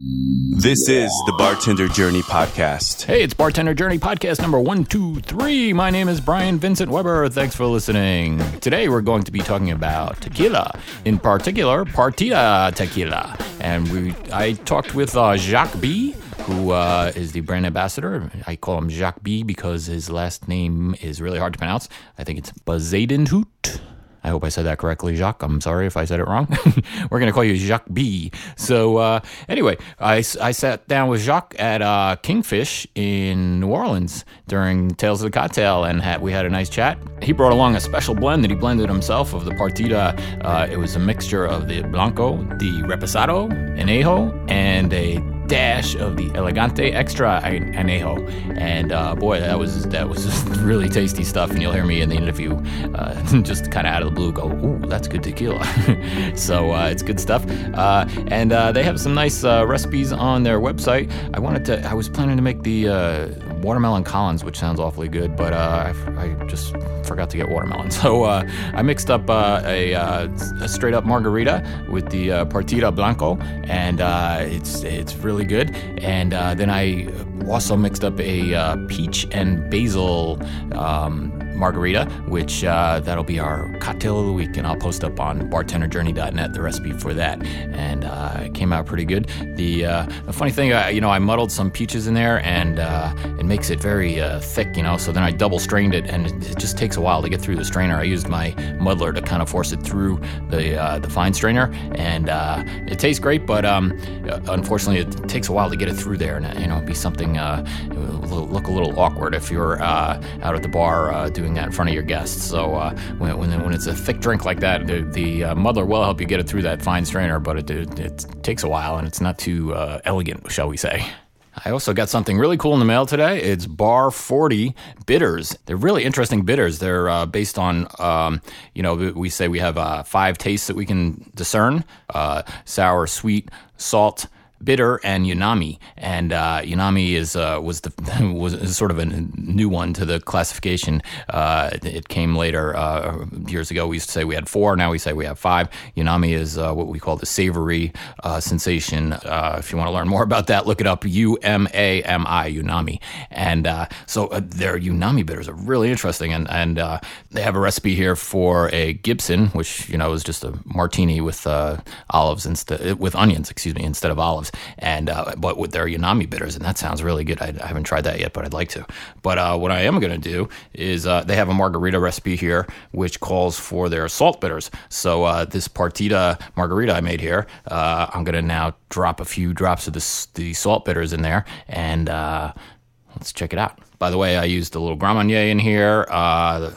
This is the Bartender Journey Podcast. Hey, it's Bartender Journey Podcast number 123. My name is Brian Vincent Weber. Thanks for listening. Today we're going to be talking about tequila, in particular, Partida tequila. And we I talked with uh, Jacques B, who uh, is the brand ambassador. I call him Jacques B because his last name is really hard to pronounce. I think it's Bezuidenhout. I hope I said that correctly, Jacques. I'm sorry if I said it wrong. We're going to call you Jacques B. So, uh, anyway, I, I sat down with Jacques at uh, Kingfish in New Orleans during Tales of the Cocktail, and had, we had a nice chat. He brought along a special blend that he blended himself of the Partida. Uh, it was a mixture of the Blanco, the Reposado, Anejo, and a dash of the Elegante Extra Anejo, and uh, boy, that was that was really tasty stuff. And you'll hear me in the interview, uh, just kind of out of the blue, go, "Ooh, that's good tequila." so uh, it's good stuff, uh, and uh, they have some nice uh, recipes on their website. I wanted to, I was planning to make the watermelon Collins, which sounds awfully good, but I, I, just forgot to get watermelon. So I mixed up a, a, straight up margarita with the Partida Blanco, and it's it's really good. And uh, then I also mixed up a uh, peach and basil um, margarita, which uh, that'll be our cocktail of the week, and I'll post up on bartenderjourney.net the recipe for that. And uh, it came out pretty good. The, uh, the funny thing, uh, you know, I muddled some peaches in there, and uh, it makes it very uh, thick, you know. So then I double strained it, and it, it, just takes a while to get through the strainer. I used my muddler to kind of force it through the the fine strainer, and it tastes great, but um, unfortunately, it takes a while to get it through there, and you know, be something look a little awkward if you're out at the bar doing doing that in front of your guests. So uh, when, when, when, it's a thick drink like that, the, the uh, muddler will help you get it through that fine strainer, but it, it, it takes a while and it's not too uh, elegant, shall we say. I also got something really cool in the mail today. It's Bar 40 bitters. They're really interesting bitters. They're uh, based on, um, you know, we say we have uh, five tastes that we can discern uh, sour, sweet, salt, bitter and Umami, and uh, Umami is uh, was the was sort of a new one to the classification. Uh, it came later uh, years ago. We used to say we had four. Now we say we have five. Umami is uh, what we call the savory uh, sensation. if you want to learn more about that, look it up. U M A M I Umami, and so their Umami bitters are really interesting, and and they have a recipe here for a Gibson, which you know is just a martini with olives instead with onions, excuse me, instead of olives and uh, but with their Umami bitters, and that sounds really good. I, I haven't tried that yet, but I'd like to. But uh, what I am going to do is uh, they have a margarita recipe here, which calls for their salt bitters. So uh, this Partida margarita I made here, uh, I'm going to now drop a few drops of the, the salt bitters in there, and uh, let's check it out. By the way, I used a little Grand in here uh,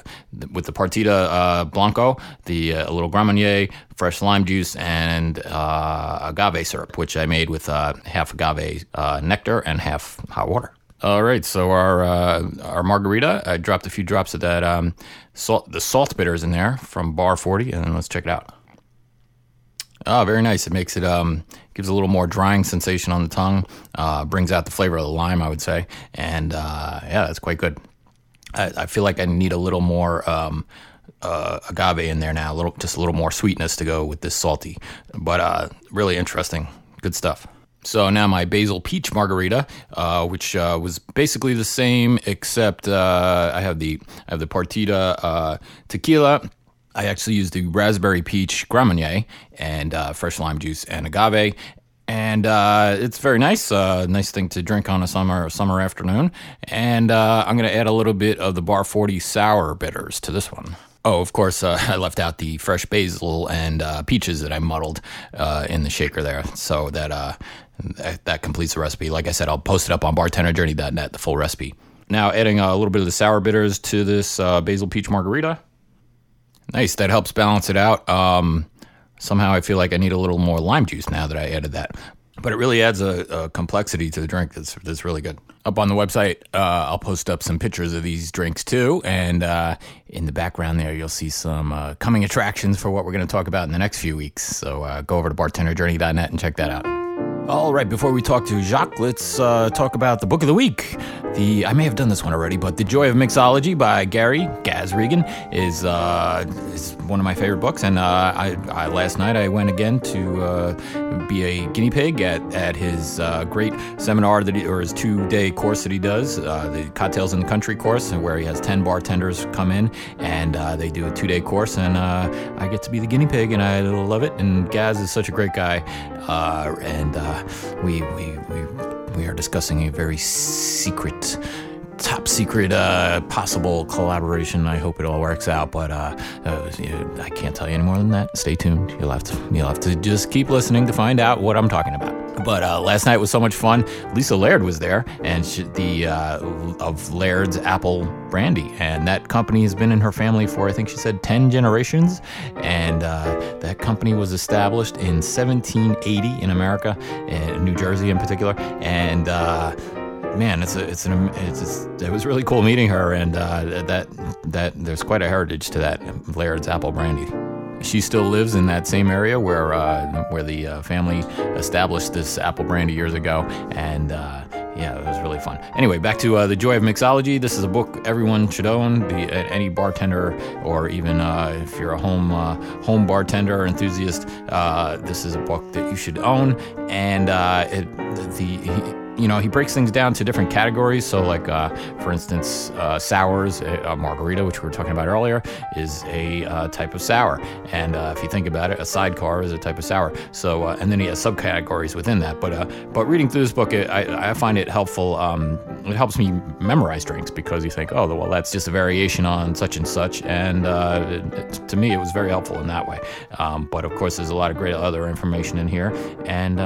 with the Partida uh, Blanco, the uh, a little Grand fresh lime juice, and uh, agave syrup, which I made with uh, half agave uh, nectar and half hot water. All right, so our our margarita, I dropped a few drops of that um, salt, the salt bitters in there from Bar 40, and let's check it out. Oh, very nice. It makes it um, gives a little more drying sensation on the tongue. Uh, brings out the flavor of the lime, I would say, and uh, yeah, that's quite good. I, I, feel like I need a little more um, uh, agave in there now, a little, just a little more sweetness to go with this salty, but uh, really interesting, good stuff. So now my basil peach margarita, uh, which uh, was basically the same, except uh, I have the I have the Partida uh, tequila I actually used the raspberry peach Marnier and uh, fresh lime juice and agave. And uh, it's very nice, uh, nice thing to drink on a summer summer afternoon. And uh, I'm going to add a little bit of the Bar 40 sour bitters to this one. Oh, of course, uh, I left out the fresh basil and uh, peaches that I muddled in the shaker there, so that that completes the recipe. Like I said, I'll post it up on bartenderjourney.net, the full recipe. Now, adding a little bit of the sour bitters to this basil peach margarita. Nice. That helps balance it out. Um, somehow I feel like I need a little more lime juice now that I added that. But it really adds a, a complexity to the drink that's, that's really good. Up on the website, uh, I'll post up some pictures of these drinks too. And uh, in the background there, you'll see some uh, coming attractions for what we're going to talk about in the next few weeks. So uh, go over to bartenderjourney.net and check that out. All right, before we talk to Jacques, let's uh, talk about the book of the week. The I may have done this one already, but The Joy of Mixology by Gary Gaz Regan is uh, is one of my favorite books. And uh, I, I, last night I went again to uh, be a guinea pig at at his uh, great seminar that he, or his two day course that he does, uh, the Cocktails in the Country course, where he has ten bartenders come in and they do a two day course, and I get to be the guinea pig, and I love it. And Gaz is such a great guy, and we, we, we, we are discussing a very secret top secret uh, possible collaboration. I hope it all works out, but uh, uh, I can't tell you any more than that. Stay tuned. You'll have to you'll have to just keep listening to find out what I'm talking about. But uh, last night was so much fun. Lisa Laird was there, and she, the uh, of Laird's Apple Brandy, and that company has been in her family for I think she said ten generations, and uh, that company was established in 1780 in America, in New Jersey in particular, and man, it's a, it's an it's it was really cool meeting her, and uh, that that there's quite a heritage to that Laird's apple brandy. She still lives in that same area where uh, where the uh, family established this apple brandy years ago, and uh, yeah, it was really fun. Anyway, back to uh, the joy of mixology. This is a book everyone should own. Any bartender, or even uh, if you're a home uh, home bartender enthusiast, this is a book that you should own. And it, the you know, he breaks things down to different categories. So, like, uh, for instance, uh, sours, a, uh, margarita, which we were talking about earlier, is a uh, type of sour. And uh, if you think about it, a sidecar is a type of sour. So, uh, and then he has subcategories within that. But, but reading through this book, it, I, I find it helpful. Um, it helps me memorize drinks because you think, oh, well, that's just a variation on such and such. And it, to me, it was very helpful in that way. Um, but of course, there's a lot of great other information in here. And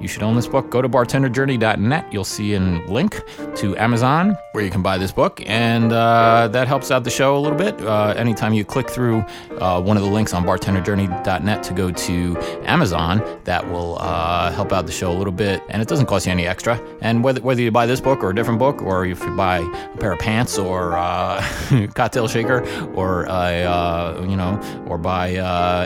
you should own this book. Go to bartenderjourney.net you'll see a link to Amazon where you can buy this book, and uh, that helps out the show a little bit. Uh, anytime you click through uh, one of the links on bartenderjourney.net to go to Amazon, that will uh, help out the show a little bit, and it doesn't cost you any extra. And whether whether you buy this book or a different book, or if you buy a pair of pants or uh, cocktail shaker, or uh, you know, or buy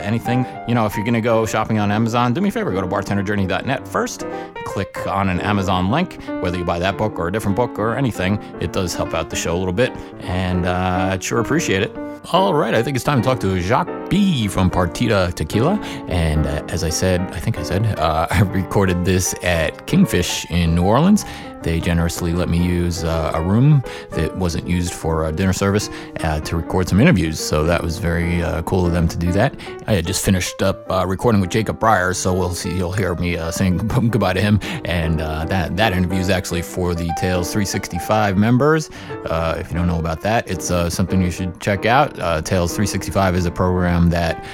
anything, you know, if you're gonna go shopping on Amazon, do me a favor, go to bartenderjourney.net first, click on an Amazon link, whether you buy that book or a different book or anything. It does help out the show a little bit, and uh, I'd sure appreciate it. All right, I think it's time to talk to Jacques B from Partida Tequila. And uh, as I said, I think I said, uh, I recorded this at Kingfish in New Orleans. They generously let me use uh, a room that wasn't used for dinner service uh, to record some interviews. So that was very uh, cool of them to do that. I had just finished up uh, recording with Jacob Briars, so we'll see. You'll hear me saying goodbye to him. And that that interview is actually for the Tales 365 members. if you don't know about that, it's something you should check out. Tales 365 is a program that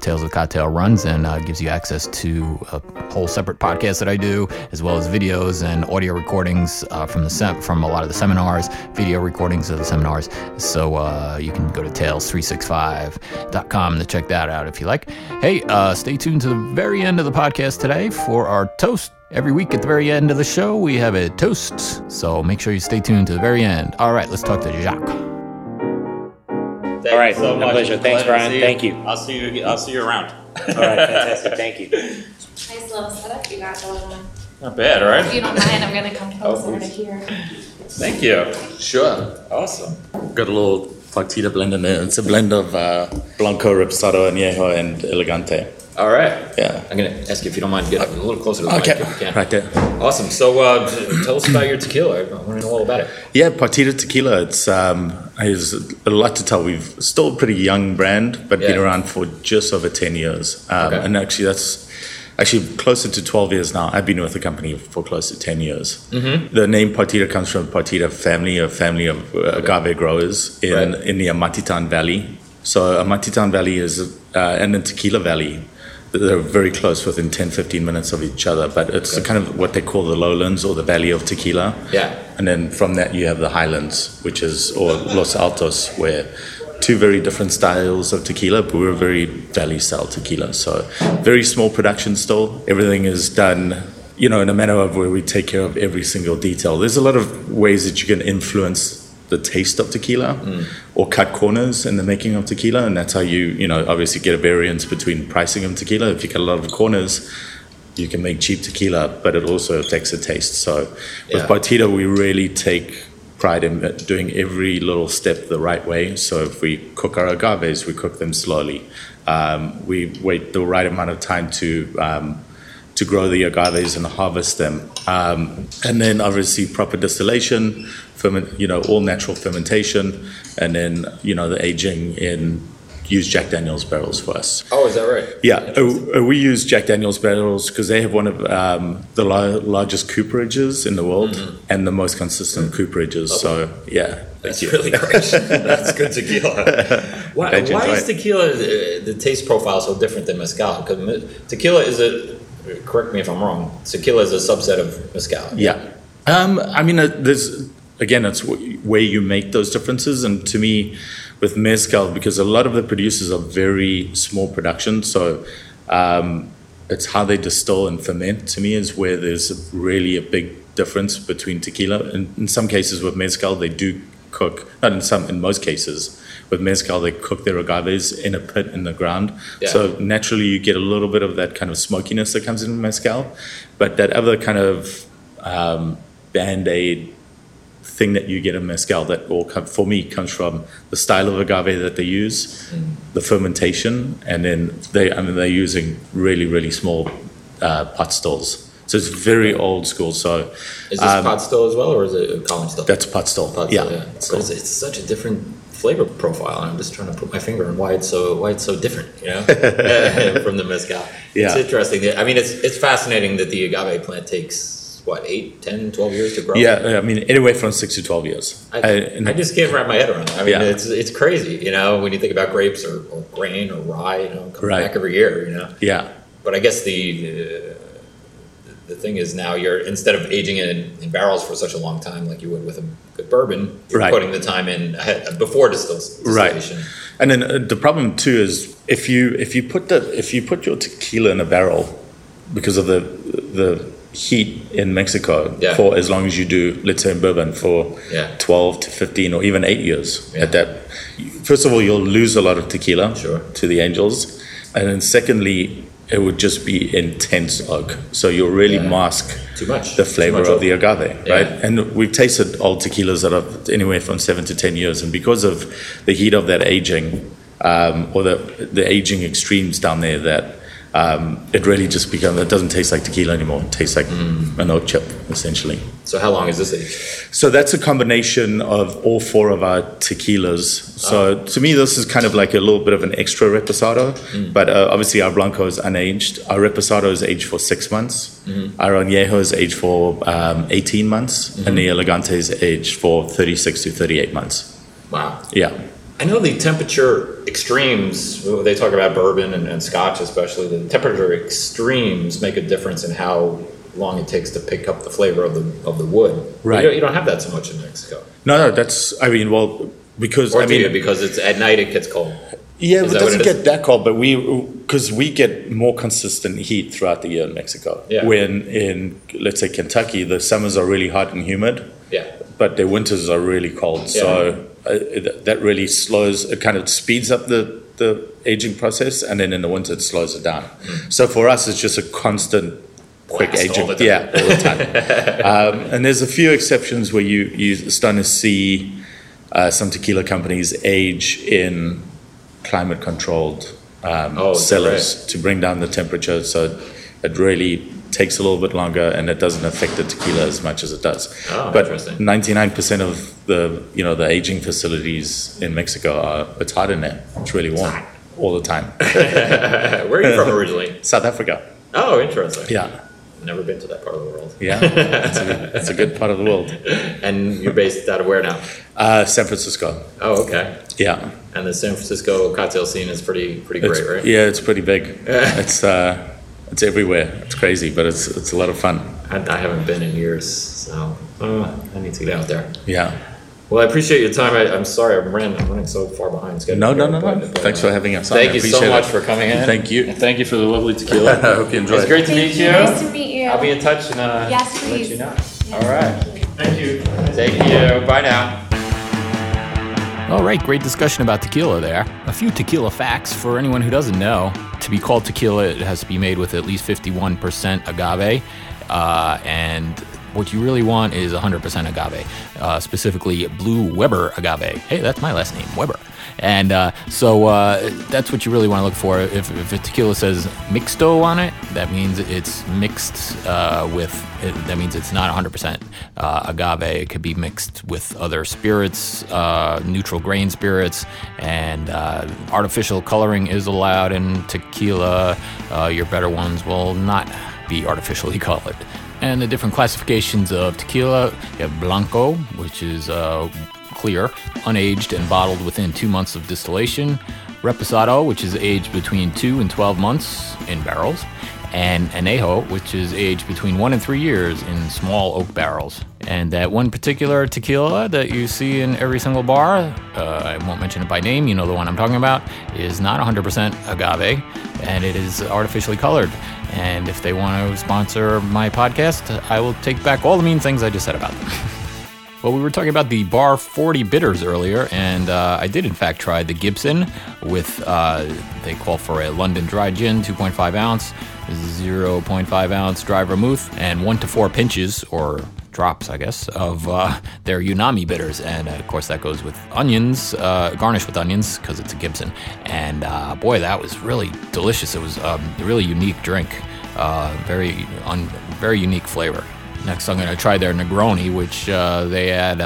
Tales of Cocktail runs and gives you access to a whole separate podcast that I do, as well as videos and audio recordings recordings uh, from the sem- from a lot of the seminars, video recordings of the seminars. So uh, you can go to tales365.com to check that out if you like. Hey, uh, stay tuned to the very end of the podcast today for our toast. Every week at the very end of the show, we have a toast. So make sure you stay tuned to the very end. All right, let's talk to Jacques. All right, so my pleasure. Thanks, Brian. You. Thank you. I'll see you. I'll see you around. All right, fantastic. Thank you. Nice little setup you got going on. Not bad, right? If you don't mind, I'm gonna come Oh, closer to please. here. Thank you. Sure. Awesome. Got a little Partida blend in there. It's a blend of uh, Blanco, Reposado, Añejo, and Elegante. All right. Yeah. I'm gonna ask you if you don't mind getting a little closer to the mic Okay. if you can. Right there. Awesome. So, uh, tell us about your tequila. I want to know all about it. Yeah, Partida Tequila. It's um, there's a lot to tell. We've still a pretty young brand, but been around for just over ten years. Um, Okay. And actually, that's actually closer to twelve years now. I've been with the company for close to ten years. Mm-hmm. The name Partida comes from Partida family, a family of uh, agave growers in Right. in the Amatitan Valley. So Amatitan Valley is uh, and the Tequila Valley. They're very close, within 10, 15 minutes of each other. But it's kind of what they call the lowlands or the Valley of Tequila. Yeah. And then from that, you have the highlands, which is, or Los Altos, where two very different styles of tequila, but we're a very valley style tequila. So very small production still. Everything is done, you know, in a manner of where we take care of every single detail. There's a lot of ways that you can influence the taste of tequila or cut corners in the making of tequila. And that's how you, you know, obviously get a variance between pricing of tequila. If you cut a lot of corners, you can make cheap tequila, but it also affects the taste. So with Yeah. Partida, we really take pride in doing every little step the right way. So if we cook our agaves, we cook them slowly. Um, we wait the right amount of time to um, to grow the agaves and harvest them, um, and then obviously proper distillation, ferment, you know, all natural fermentation, and then you know the aging in use Jack Daniel's barrels for us. Oh, is that right? Yeah, uh, uh, we use Jack Daniel's barrels because they have one of um, the la- largest cooperages in the world and the most consistent cooperages. So yeah, That's really great. That's good tequila. Why, why is tequila uh, the taste profile so different than mezcal? Because tequila is a correct me if I'm wrong. Tequila is a subset of mezcal. Yeah. Um, I mean, uh, there's again, it's w- where you make those differences, and to me, with mezcal, because a lot of the producers are very small production, so um, it's how they distill and ferment. To me, is where there's really a big difference between tequila. And in some cases, with mezcal, they do cook. Not in some, in most cases. With mezcal, they cook their agaves in a pit in the ground. Yeah. So naturally, you get a little bit of that kind of smokiness that comes in mezcal, but that other kind of um, band aid thing that you get in mezcal that all come, for me comes from the style of agave that they use, the fermentation, and then they I mean they're using really really small uh, pot stills. So it's very old school. So Is this um, pot still as well, or is it a column still? that's pot still. pot yeah. still, yeah. It's, it's such a different flavor profile, and I'm just trying to put my finger on why it's so why it's so different, you know, from the mezcal. Yeah. It's interesting. I mean, it's it's fascinating that the agave plant takes what 8, 10, 12 years to grow. yeah, I mean anywhere from six to twelve years. I, and- I just can't wrap my head around it. I mean, Yeah. it's it's crazy, you know, when you think about grapes or, or grain or rye, you know, come Right. back every year, you know. yeah. But I guess the uh, the thing is now you're instead of aging it in, in barrels for such a long time like you would with a good bourbon, you're Right. putting the time in before distill, Right. distillation. And then uh, the problem too is if you if you put the if you put your tequila in a barrel because of the the heat in Mexico Yeah. for as long as you do, let's say in bourbon for Yeah. twelve to fifteen or even eight years Yeah. at that. First of all, you'll lose a lot of tequila Sure. to the angels, and then secondly, it would just be intense oak. So you'll really Yeah. mask Too much. the flavor much of oak. the agave, Yeah. right? And we've tasted old tequilas that are anywhere from seven to ten years, and because of the heat of that aging, um, or the the aging extremes down there, that um, it really just becomes it doesn't taste like tequila anymore. It tastes like Mm. an oak chip, essentially. So how long is this age? So that's a combination of all four of our tequilas. So Ah. to me, this is kind of like a little bit of an extra reposado. Mm. But uh, obviously, our blanco is unaged. Our reposado is aged for six months. Mm-hmm. Our añejo is aged for um, 18 months, and the elegante is aged for 36 to 38 months. Wow. Yeah. I know the temperature extremes, they talk about bourbon and, and scotch especially, the temperature extremes make a difference in how long it takes to pick up the flavor of the, of the wood. Right. You don't, you don't have that so much in Mexico. No, no, that's. I mean, well, because Or I mean, Because it's at night it gets cold. Yeah, Is it doesn't it get that cold, but we because we get more consistent heat throughout the year in Mexico. Yeah. When in let's say Kentucky, the summers are really hot and humid, Yeah. but their winters are really cold. So uh, it, that really slows. It kind of speeds up the the aging process, and then in the winter it slows it down. So for us, it's just a constant. Quick Mm. Aging, yeah, all the time. um, and there's a few exceptions where you you starting to see uh, some tequila companies age in climate controlled um, Oh, cellars to bring down the temperature so it really takes a little bit longer and it doesn't affect the tequila as much as it does. Oh, but interesting. 99% of the you know the aging facilities in Mexico are it's hot in there. It's really warm all the time. Where are you from originally? South Africa. Oh, interesting. Yeah. Never been to that part of the world. Yeah. it's, a, it's a good part of the world. And you're based out of where now? Uh, San Francisco. Oh, okay. Yeah. And the San Francisco cocktail scene is pretty pretty It's, great, right? Yeah, it's pretty big. it's uh, it's everywhere. It's crazy, but it's it's a lot of fun. I, I haven't been in years, so uh, I need to get out there. Yeah. Well, I appreciate your time. I, I'm sorry I ran. I'm running so far behind schedule. No, no, here, no, no. but- but, Thanks uh, for having us. on. Thank I you so much it. for coming in. Thank you. And thank you for the lovely tequila. I hope you enjoyed it. It's it. great to meet you. Nice to meet you. I'll be in touch and uh, Yes, let please. you know. Yes, All right. thank you. Thank you. Thank you. Bye now. All right, great discussion about tequila there. A few tequila facts for anyone who doesn't know. To be called tequila, it has to be made with at least 51% agave. Uh, and what you really want is 100% agave, uh, specifically Blue Weber agave. Hey, that's my last name, Weber. And uh, so uh, that's what you really want to look for. If, if a tequila says mixto on it, that means it's mixed uh, with, it, that means it's not 100% uh, agave. It could be mixed with other spirits, uh, neutral grain spirits, and uh, artificial coloring is allowed in tequila. your better ones will not be artificially colored and the different classifications of tequila. You have Blanco, which is uh, clear, unaged, and bottled within two months of distillation. Reposado, which is aged between two and 12 months in barrels. And Anejo, which is aged between one and three years in small oak barrels. And that one particular tequila that you see in every single bar, uh, I won't mention it by name, you know the one I'm talking about, is not 100% agave and it is artificially colored. And if they want to sponsor my podcast, I will take back all the mean things I just said about them. well, we were talking about the Bar 40 bitters earlier, and uh, I did in fact try the Gibson with, uh, they call for a London dry gin, 2.5 ounce, 0.5 ounce dry vermouth, and one to four pinches, or drops, I guess, of uh, their Umami bitters. And uh, of course, that goes with onions, uh, garnished with onions, because it's a Gibson. And uh, boy, that was really delicious. It was um, a really unique drink, uh, very, un- very unique flavor. Next, I'm going to try their Negroni, which uh, they add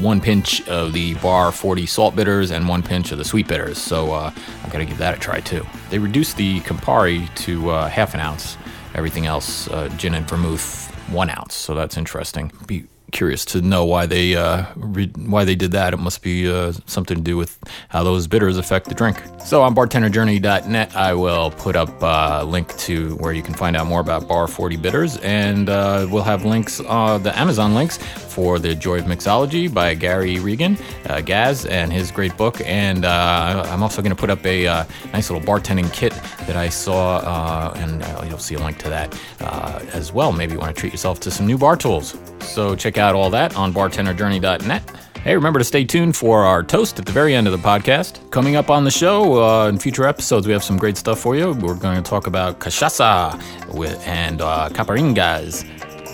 one pinch of the bar 40 salt bitters and one pinch of the sweet bitters. So uh, I'm going to give that a try too. They reduced the Campari to uh, half an ounce. Everything else, uh, gin and vermouth, one ounce. So that's interesting. Be curious to know why they uh, re- why they did that. It must be uh, something to do with how those bitters affect the drink. So on bartenderjourney.net, I will put up a link to where you can find out more about Bar 40 bitters, and uh, we'll have links, uh, the Amazon links for the Joy of Mixology by Gary Regan, uh, Gaz, and his great book. And uh, I'm also going to put up a nice little bartending kit that I saw, and you'll see a link to that as well. Maybe you want to treat yourself to some new bar tools. So check out all that on bartenderjourney.net. Hey, remember to stay tuned for our toast at the very end of the podcast. Coming up on the show uh, in future episodes, we have some great stuff for you. We're going to talk about cachaça with, and uh, caparingas.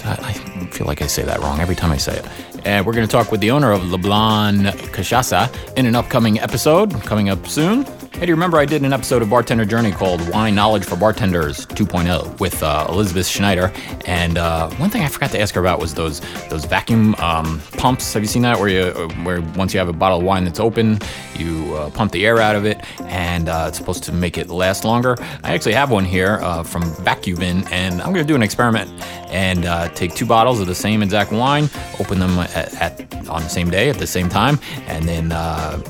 I feel like I say that wrong every time I say it. And we're going to talk with the owner of Leblon Cachaça in an upcoming episode coming up soon. Hey, do you remember I did an episode of Bartender Journey called Wine Knowledge for Bartenders 2.0 with uh, Elizabeth Schneider? And uh, one thing I forgot to ask her about was those those vacuum um, pumps. Have you seen that? Where you where once you have a bottle of wine that's open, you uh, pump the air out of it, and uh, it's supposed to make it last longer. I actually have one here uh, from Vacuvin, and I'm going to do an experiment and uh, take two bottles of the same exact wine, open them at, at on the same day at the same time, and then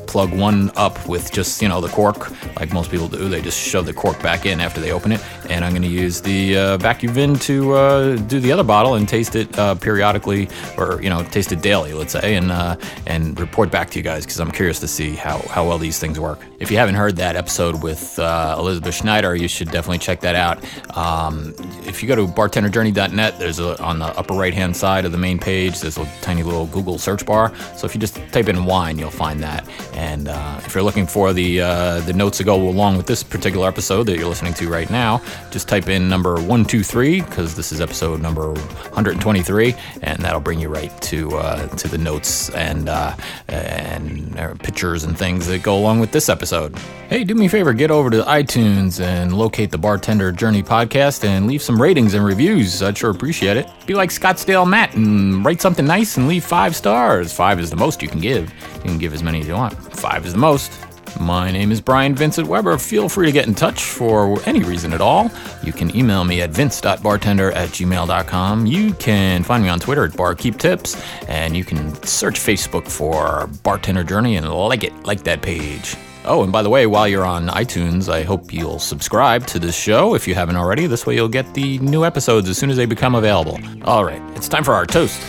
plug one up with just you know the cork cork, like most people do. They just shove the cork back in after they open it. And I'm going to use the uh, Vacuvin to uh, do the other bottle and taste it uh, periodically, or you know, taste it daily, let's say, and uh, and report back to you guys because I'm curious to see how how well these things work. If you haven't heard that episode with uh, Elizabeth Schneider, you should definitely check that out. Um, if you go to bartenderjourney.net, there's a, on the upper right hand side of the main page, there's a tiny little Google search bar. So if you just type in wine, you'll find that. And uh, if you're looking for the the notes that go along with this particular episode that you're listening to right now, just type in number 123 because this is episode number 123, and that'll bring you right to uh, to the notes and uh, and uh, pictures and things that go along with this episode. Hey, do me a favor, get over to iTunes and locate the Bartender Journey podcast and leave some ratings and reviews. I'd sure appreciate it. Be like Scottsdale Matt and write something nice and leave five stars. Five is the most you can give. You can give as many as you want. Five is the most. My name is Brian Vincent Weber. Feel free to get in touch for any reason at all. You can email me at vince.bartender at gmail.com. You can find me on Twitter at barkeeptips, and you can search Facebook for Bartender Journey and like it, like that page. Oh, and by the way, while you're on iTunes, I hope you'll subscribe to this show if you haven't already. This way you'll get the new episodes as soon as they become available. All right, it's time for our toast.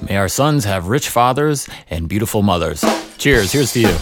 May our sons have rich fathers and beautiful mothers. Cheers, here's to you.